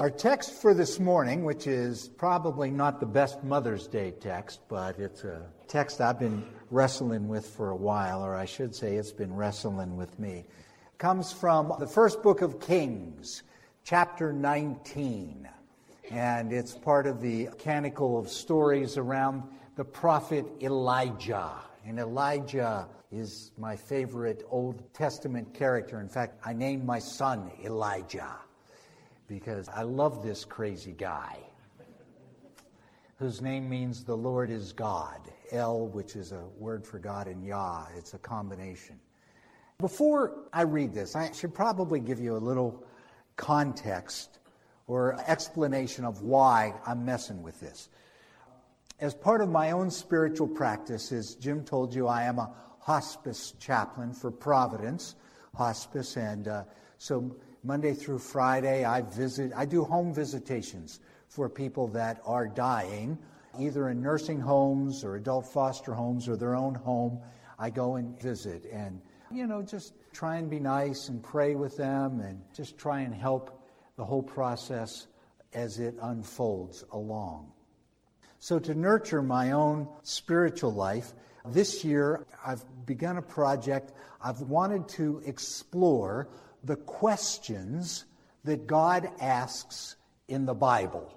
Our text for this morning, which is probably not the best Mother's Day text, but it's a text I've been wrestling with for a while, or I should say it's been wrestling with me, comes from the first book of Kings, chapter 19. And it's part of the canticle of stories around the prophet Elijah. And Elijah is my favorite Old Testament character. In fact, I named my son Elijah because I love this crazy guy whose name means the Lord is God. El, which is a word for God, and Yah, it's a combination. Before I read this, I should probably give you a little context or explanation of why I'm messing with this. As part of my own spiritual practice, as Jim told you, I am a hospice chaplain for Providence Hospice, and uh, so Monday through Friday, I visit. I do home visitations for people that are dying, either in nursing homes or adult foster homes or their own home. I go and visit, and you know, just try and be nice and pray with them, and just try and help the whole process as it unfolds along. So, to nurture my own spiritual life, this year I've begun a project. I've wanted to explore the questions that God asks in the Bible.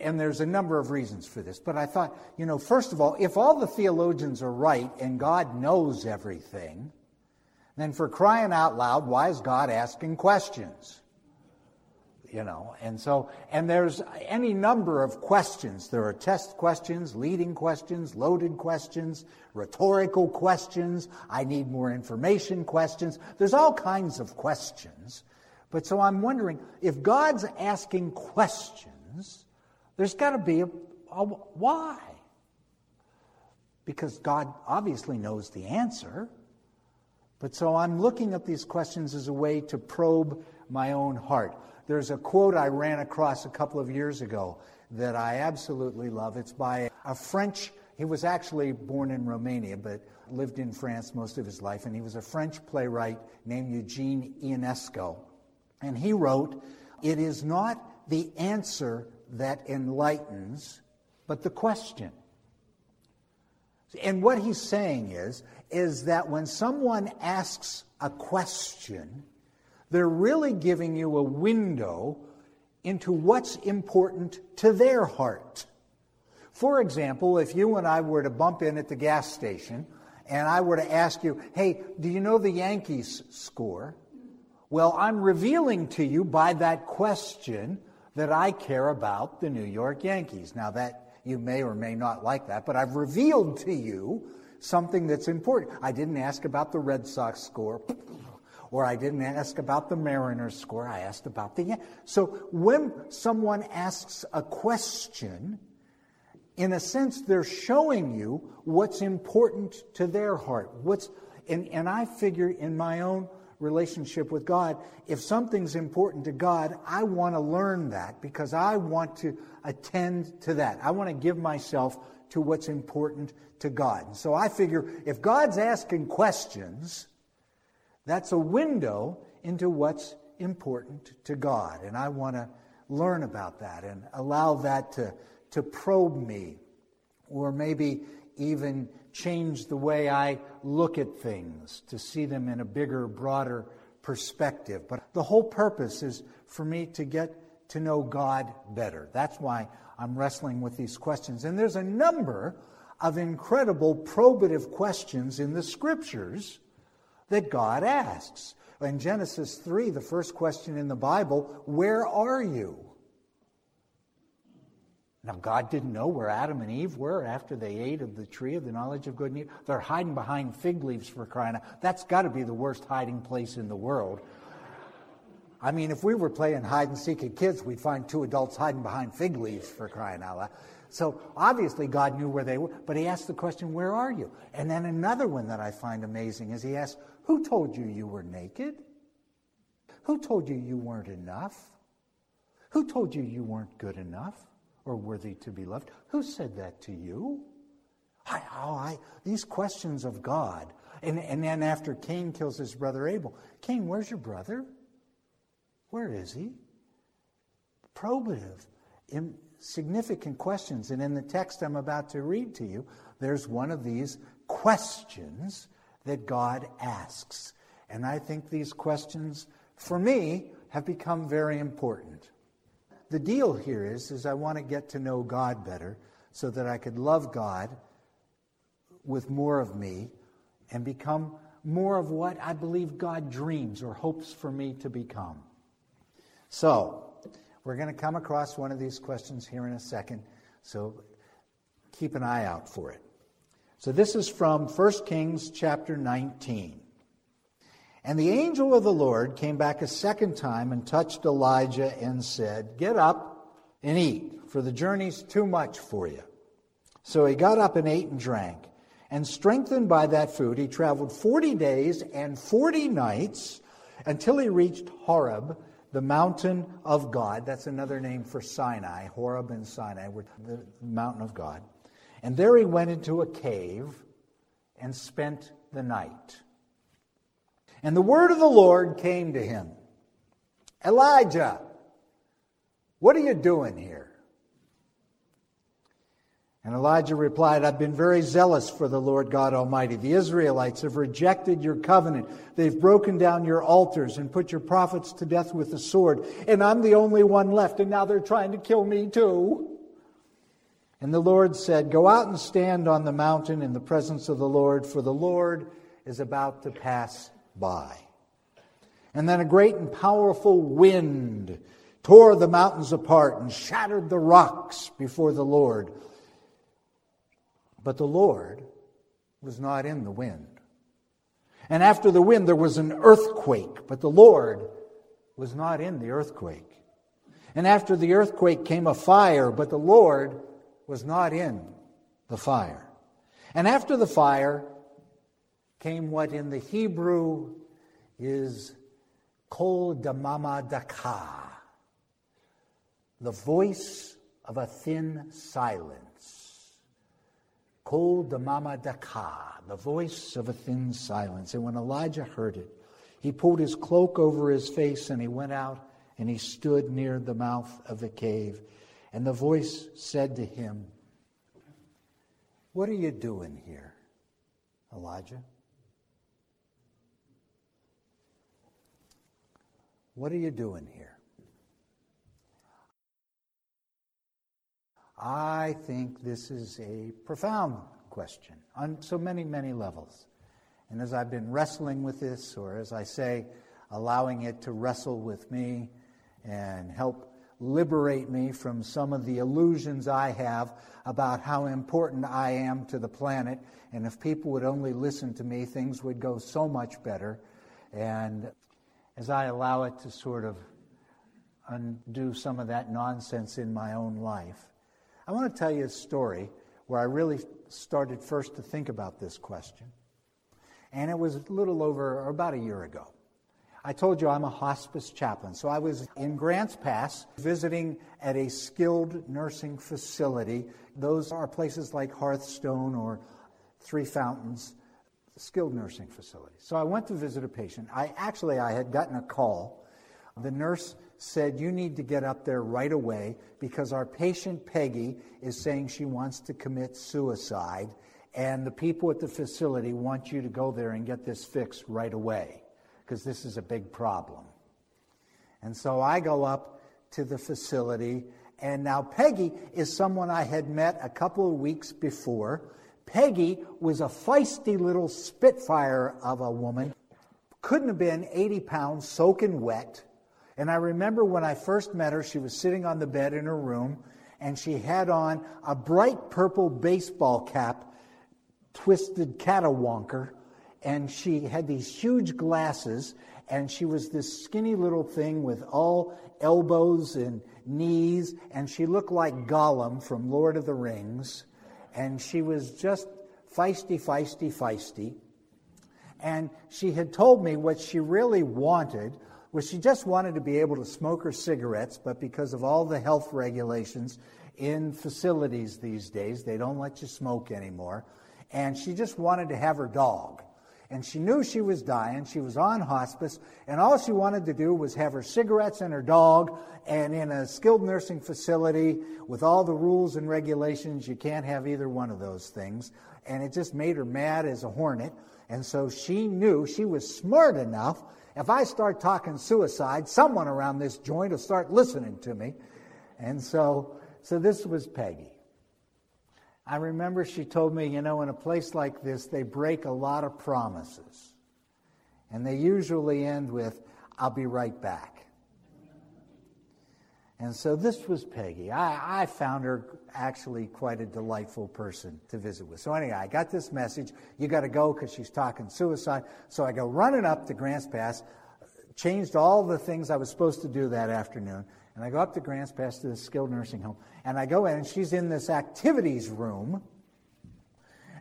And there's a number of reasons for this. But I thought, you know, first of all, if all the theologians are right and God knows everything, then for crying out loud, why is God asking questions? You know. And so and there's any number of questions. There are test questions leading questions loaded questions rhetorical questions. I need more information questions. There's all kinds of questions. But so i'm wondering if god's asking questions there's got to be a, a why. Because god obviously knows the answer. But so i'm looking at these questions as a way to probe my own heart there's a quote I ran across a couple of years ago that I absolutely love. It's by a French, he was actually born in Romania, but lived in France most of his life, and he was a French playwright named Eugene Ionesco. And he wrote, It is not the answer that enlightens, but the question. And what he's saying is, is that when someone asks a question, they're really giving you a window into what's important to their heart. For example, if you and I were to bump in at the gas station and I were to ask you, hey, do you know the Yankees score? Well, I'm revealing to you by that question that I care about the New York Yankees. Now, that you may or may not like that, but I've revealed to you something that's important. I didn't ask about the Red Sox score or I didn't ask about the Mariners score, I asked about the. So when someone asks a question, in a sense, they're showing you what's important to their heart. What's, and, and I figure in my own relationship with God, if something's important to God, I want to learn that because I want to attend to that. I want to give myself to what's important to God. So I figure if God's asking questions, that's a window into what's important to God. And I want to learn about that and allow that to, to probe me or maybe even change the way I look at things to see them in a bigger, broader perspective. But the whole purpose is for me to get to know God better. That's why I'm wrestling with these questions. And there's a number of incredible probative questions in the scriptures that God asks. In Genesis 3, the first question in the Bible, where are you? Now, God didn't know where Adam and Eve were after they ate of the tree of the knowledge of good and evil. They're hiding behind fig leaves for crying out. That's got to be the worst hiding place in the world. I mean, if we were playing hide and seek at kids, we'd find two adults hiding behind fig leaves for crying out loud. So obviously God knew where they were, but he asked the question, Where are you? And then another one that I find amazing is he asked, Who told you you were naked? Who told you you weren't enough? Who told you you weren't good enough or worthy to be loved? Who said that to you? I, oh, I, these questions of God. And, and then after Cain kills his brother Abel, Cain, where's your brother? Where is he? probative, significant questions. And in the text I'm about to read to you, there's one of these questions that God asks. And I think these questions, for me, have become very important. The deal here is, is I want to get to know God better so that I could love God with more of me and become more of what I believe God dreams or hopes for me to become. So, we're going to come across one of these questions here in a second, so keep an eye out for it. So, this is from 1 Kings chapter 19. And the angel of the Lord came back a second time and touched Elijah and said, Get up and eat, for the journey's too much for you. So he got up and ate and drank. And strengthened by that food, he traveled 40 days and 40 nights until he reached Horeb, the mountain of God. That's another name for Sinai. Horeb and Sinai the mountain of God. And there he went into a cave and spent the night. And the word of the Lord came to him Elijah, what are you doing here? And Elijah replied, I've been very zealous for the Lord God Almighty. The Israelites have rejected your covenant. They've broken down your altars and put your prophets to death with the sword. And I'm the only one left, and now they're trying to kill me too. And the Lord said, Go out and stand on the mountain in the presence of the Lord, for the Lord is about to pass by. And then a great and powerful wind tore the mountains apart and shattered the rocks before the Lord. But the Lord was not in the wind. And after the wind, there was an earthquake, but the Lord was not in the earthquake. And after the earthquake came a fire, but the Lord was not in the fire. And after the fire came what in the Hebrew is kol damama daka, the voice of a thin silence. Kol damama daka, the voice of a thin silence. And when Elijah heard it, he pulled his cloak over his face and he went out and he stood near the mouth of the cave. And the voice said to him, What are you doing here, Elijah? What are you doing here? I think this is a profound question on so many, many levels. And as I've been wrestling with this, or as I say, allowing it to wrestle with me and help liberate me from some of the illusions I have about how important I am to the planet. And if people would only listen to me, things would go so much better. And as I allow it to sort of undo some of that nonsense in my own life, I want to tell you a story where I really started first to think about this question. And it was a little over, about a year ago. I told you I'm a hospice chaplain. So I was in Grants Pass visiting at a skilled nursing facility. Those are places like Hearthstone or Three Fountains, skilled nursing facilities. So I went to visit a patient. I actually I had gotten a call. The nurse said, You need to get up there right away because our patient Peggy is saying she wants to commit suicide, and the people at the facility want you to go there and get this fixed right away because this is a big problem. And so I go up to the facility, and now Peggy is someone I had met a couple of weeks before. Peggy was a feisty little spitfire of a woman, couldn't have been 80 pounds, soaking wet and I remember when I first met her, she was sitting on the bed in her room, and she had on a bright purple baseball cap, twisted catawonker, and she had these huge glasses, and she was this skinny little thing with all elbows and knees, and she looked like Gollum from Lord of the Rings, and she was just feisty, feisty, feisty. And she had told me what she really wanted was she just wanted to be able to smoke her cigarettes, but because of all the health regulations in facilities these days, they don't let you smoke anymore. And she just wanted to have her dog. and she knew she was dying. She was on hospice, and all she wanted to do was have her cigarettes and her dog, and in a skilled nursing facility with all the rules and regulations, you can't have either one of those things. And it just made her mad as a hornet. And so she knew she was smart enough. If I start talking suicide, someone around this joint will start listening to me. And so, so this was Peggy. I remember she told me, you know, in a place like this, they break a lot of promises. And they usually end with, I'll be right back. And so this was Peggy. I, I found her actually quite a delightful person to visit with. So, anyway, I got this message. You got to go because she's talking suicide. So I go running up to Grants Pass, changed all the things I was supposed to do that afternoon, and I go up to Grants Pass to the skilled nursing home. And I go in, and she's in this activities room,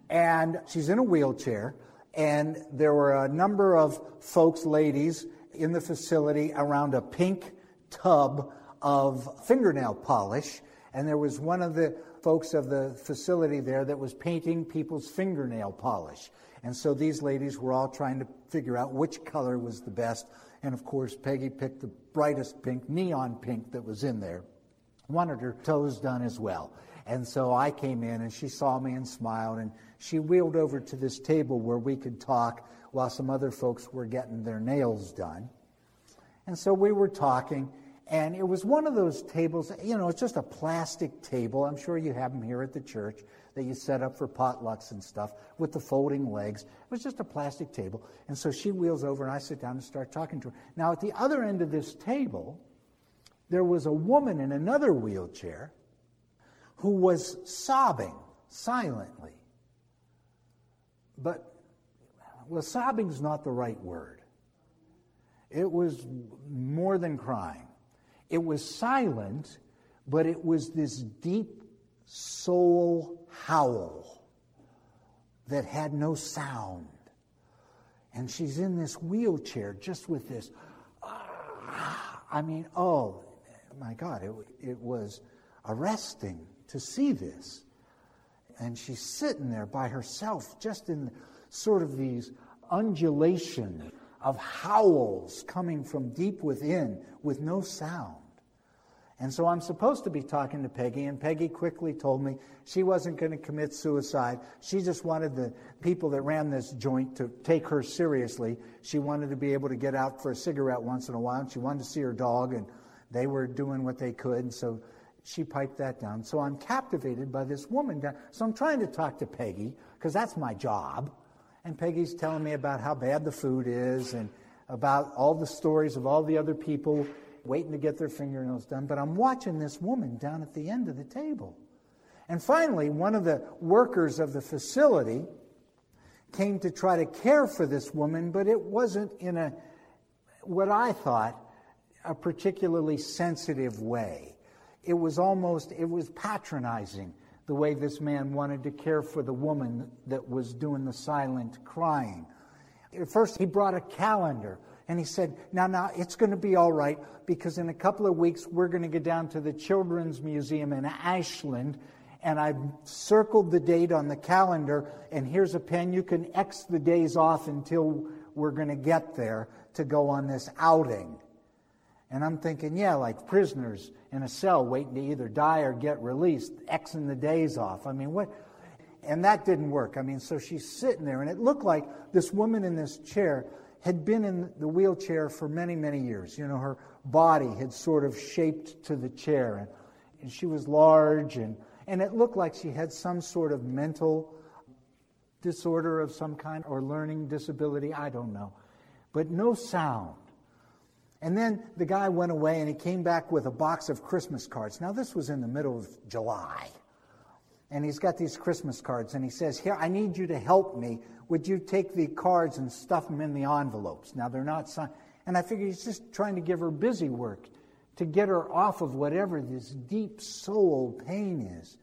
and she's in a wheelchair. And there were a number of folks, ladies, in the facility around a pink tub of fingernail polish. And there was one of the folks of the facility there that was painting people's fingernail polish. And so these ladies were all trying to figure out which color was the best. And of course, Peggy picked the brightest pink, neon pink that was in there. Wanted her toes done as well. And so I came in and she saw me and smiled and she wheeled over to this table where we could talk while some other folks were getting their nails done. And so we were talking and it was one of those tables, you know, it's just a plastic table. I'm sure you have them here at the church that you set up for potlucks and stuff with the folding legs. It was just a plastic table. And so she wheels over and I sit down and start talking to her. Now, at the other end of this table, there was a woman in another wheelchair who was sobbing silently. But, well, sobbing is not the right word. It was more than crying. It was silent, but it was this deep soul howl that had no sound. And she's in this wheelchair just with this. Ah. I mean, oh my God, it, it was arresting to see this. And she's sitting there by herself, just in sort of these undulation of howls coming from deep within with no sound. And so I'm supposed to be talking to Peggy, and Peggy quickly told me she wasn't going to commit suicide. She just wanted the people that ran this joint to take her seriously. She wanted to be able to get out for a cigarette once in a while, and she wanted to see her dog, and they were doing what they could. And so she piped that down. So I'm captivated by this woman. So I'm trying to talk to Peggy, because that's my job. And Peggy's telling me about how bad the food is and about all the stories of all the other people waiting to get their fingernails done, but I'm watching this woman down at the end of the table. And finally, one of the workers of the facility came to try to care for this woman, but it wasn't in a, what I thought, a particularly sensitive way. It was almost, it was patronizing the way this man wanted to care for the woman that was doing the silent crying. At first, he brought a calendar and he said, Now, now, it's going to be all right because in a couple of weeks we're going to get down to the Children's Museum in Ashland. And I've circled the date on the calendar, and here's a pen. You can X the days off until we're going to get there to go on this outing. And I'm thinking, yeah, like prisoners in a cell waiting to either die or get released, Xing the days off. I mean, what? And that didn't work. I mean, so she's sitting there, and it looked like this woman in this chair had been in the wheelchair for many, many years. You know, her body had sort of shaped to the chair, and, and she was large, and, and it looked like she had some sort of mental disorder of some kind or learning disability. I don't know. But no sound. And then the guy went away and he came back with a box of Christmas cards. Now, this was in the middle of July. And he's got these Christmas cards and he says, Here, I need you to help me would you take the cards and stuff them in the envelopes? Now, they're not signed. And I figure he's just trying to give her busy work to get her off of whatever this deep soul pain is.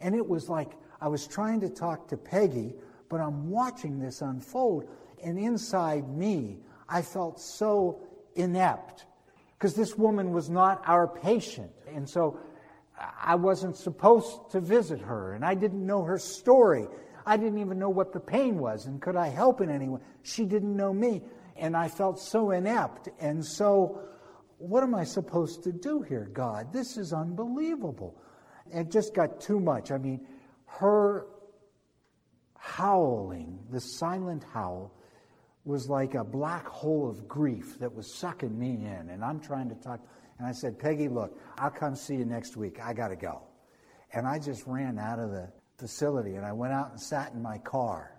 And it was like I was trying to talk to Peggy, but I'm watching this unfold. And inside me, I felt so inept because this woman was not our patient. And so I wasn't supposed to visit her, and I didn't know her story. I didn't even know what the pain was, and could I help in any way? She didn't know me, and I felt so inept. And so, what am I supposed to do here, God? This is unbelievable. It just got too much. I mean, her howling, the silent howl, was like a black hole of grief that was sucking me in. And I'm trying to talk. And I said, Peggy, look, I'll come see you next week. I got to go. And I just ran out of the facility and I went out and sat in my car.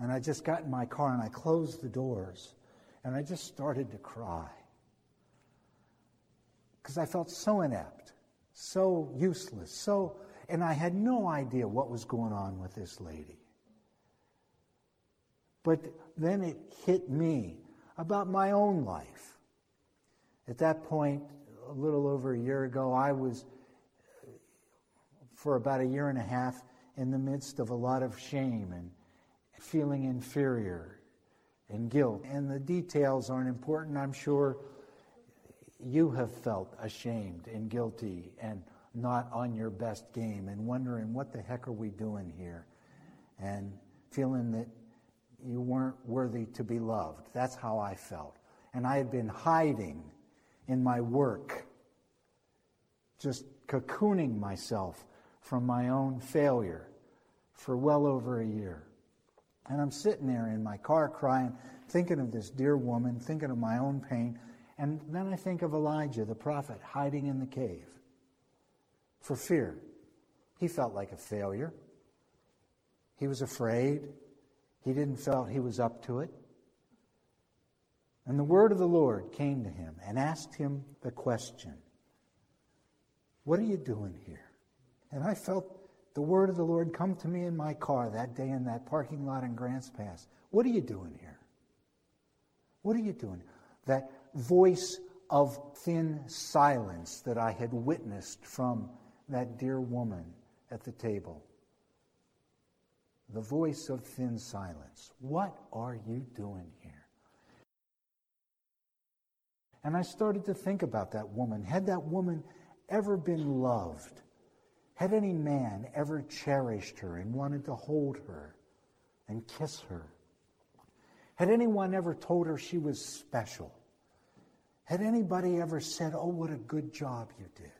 And I just got in my car and I closed the doors and I just started to cry. Because I felt so inept, so useless, so, and I had no idea what was going on with this lady. But then it hit me about my own life. At that point, a little over a year ago, I was for about a year and a half in the midst of a lot of shame and feeling inferior and guilt. And the details aren't important. I'm sure you have felt ashamed and guilty and not on your best game and wondering what the heck are we doing here and feeling that you weren't worthy to be loved. That's how I felt. And I had been hiding in my work, just cocooning myself from my own failure for well over a year. And I'm sitting there in my car crying, thinking of this dear woman, thinking of my own pain. And then I think of Elijah, the prophet, hiding in the cave for fear. He felt like a failure. He was afraid. He didn't feel he was up to it. And the word of the Lord came to him and asked him the question What are you doing here? And I felt the word of the Lord come to me in my car that day in that parking lot in Grants Pass. What are you doing here? What are you doing? That voice of thin silence that I had witnessed from that dear woman at the table. The voice of thin silence. What are you doing here? And I started to think about that woman. Had that woman ever been loved? Had any man ever cherished her and wanted to hold her and kiss her? Had anyone ever told her she was special? Had anybody ever said, Oh, what a good job you did?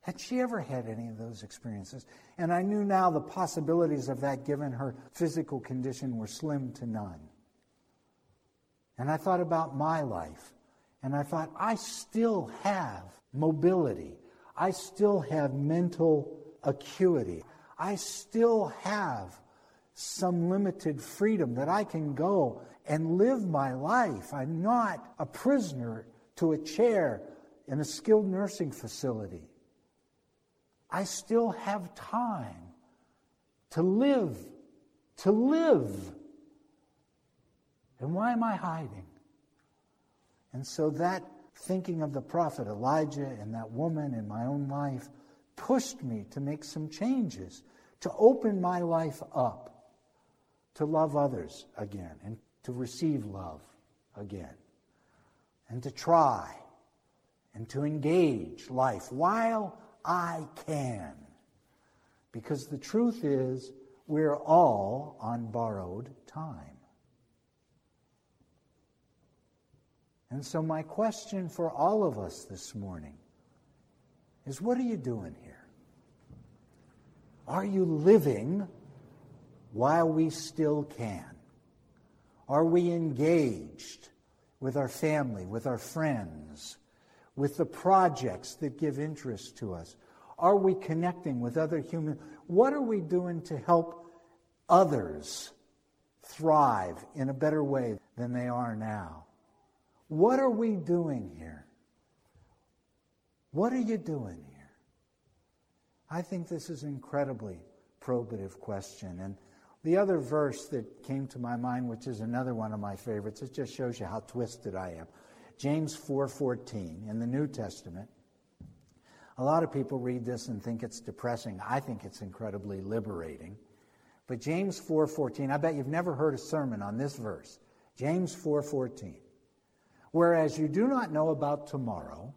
Had she ever had any of those experiences? And I knew now the possibilities of that, given her physical condition, were slim to none. And I thought about my life, and I thought, I still have mobility. I still have mental acuity. I still have some limited freedom that I can go and live my life. I'm not a prisoner to a chair in a skilled nursing facility. I still have time to live, to live. And why am I hiding? And so that thinking of the prophet Elijah and that woman in my own life pushed me to make some changes, to open my life up, to love others again, and to receive love again, and to try and to engage life while I can. Because the truth is, we're all on borrowed time. And so, my question for all of us this morning is what are you doing here? Are you living while we still can? Are we engaged with our family, with our friends, with the projects that give interest to us? Are we connecting with other human? What are we doing to help others thrive in a better way than they are now? What are we doing here? What are you doing here? I think this is an incredibly probative question. And the other verse that came to my mind, which is another one of my favorites, it just shows you how twisted I am. James 4:14 in the New Testament. A lot of people read this and think it's depressing. I think it's incredibly liberating. But James 4:14, I bet you've never heard a sermon on this verse. James 4:14. Whereas you do not know about tomorrow,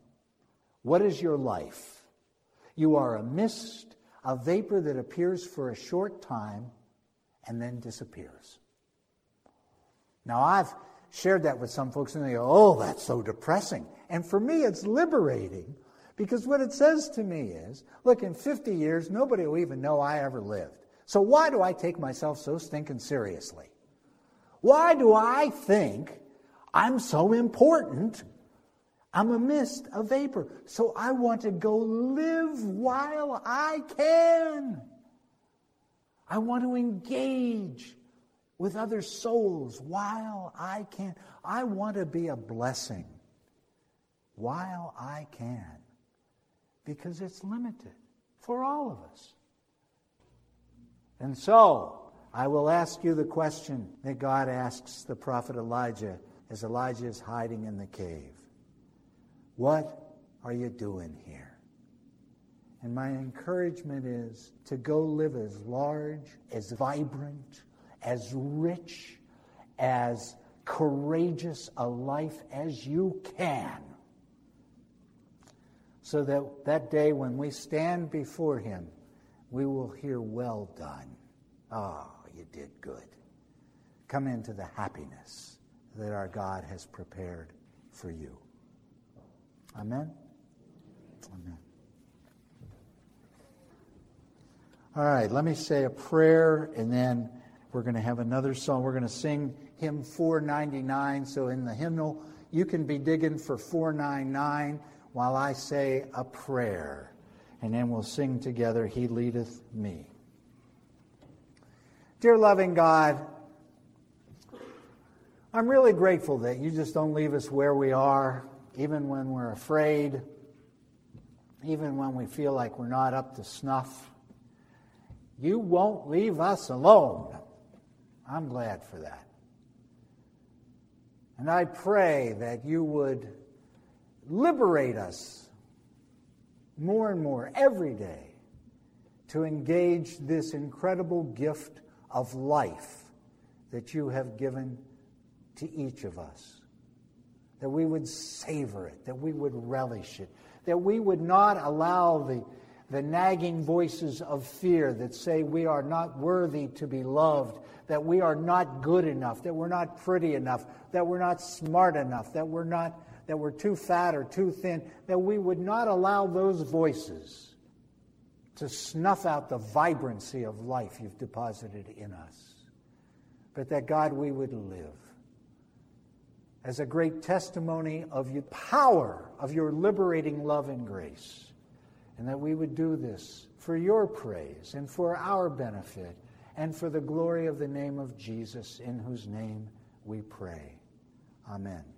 what is your life? You are a mist a vapor that appears for a short time and then disappears. Now, I've shared that with some folks and they go, oh, that's so depressing. And for me, it's liberating because what it says to me is look, in 50 years, nobody will even know I ever lived. So why do I take myself so stinking seriously? Why do I think I'm so important? I'm a mist, a vapor. So I want to go live while I can. I want to engage with other souls while I can. I want to be a blessing while I can because it's limited for all of us. And so, I will ask you the question that God asks the prophet Elijah as Elijah is hiding in the cave What are you doing here? And my encouragement is to go live as large, as vibrant, as rich, as courageous a life as you can so that that day when we stand before Him, we will hear, Well done. Ah, oh, you did good. Come into the happiness that our God has prepared for you. Amen? Amen. All right, let me say a prayer and then we're going to have another song. We're going to sing hymn 499. So in the hymnal, you can be digging for 499 while I say a prayer, and then we'll sing together, He leadeth me. Dear loving God, I'm really grateful that you just don't leave us where we are, even when we're afraid, even when we feel like we're not up to snuff. You won't leave us alone. I'm glad for that. And I pray that you would liberate us more and more every day to engage this incredible gift of life that you have given to each of us. That we would savor it, that we would relish it, that we would not allow the, the nagging voices of fear that say we are not worthy to be loved, that we are not good enough, that we're not pretty enough, that we're not smart enough, that we're not that we're too fat or too thin, that we would not allow those voices to snuff out the vibrancy of life you've deposited in us. But that, God, we would live as a great testimony of your power, of your liberating love and grace. And that we would do this for your praise and for our benefit and for the glory of the name of Jesus, in whose name we pray. Amen.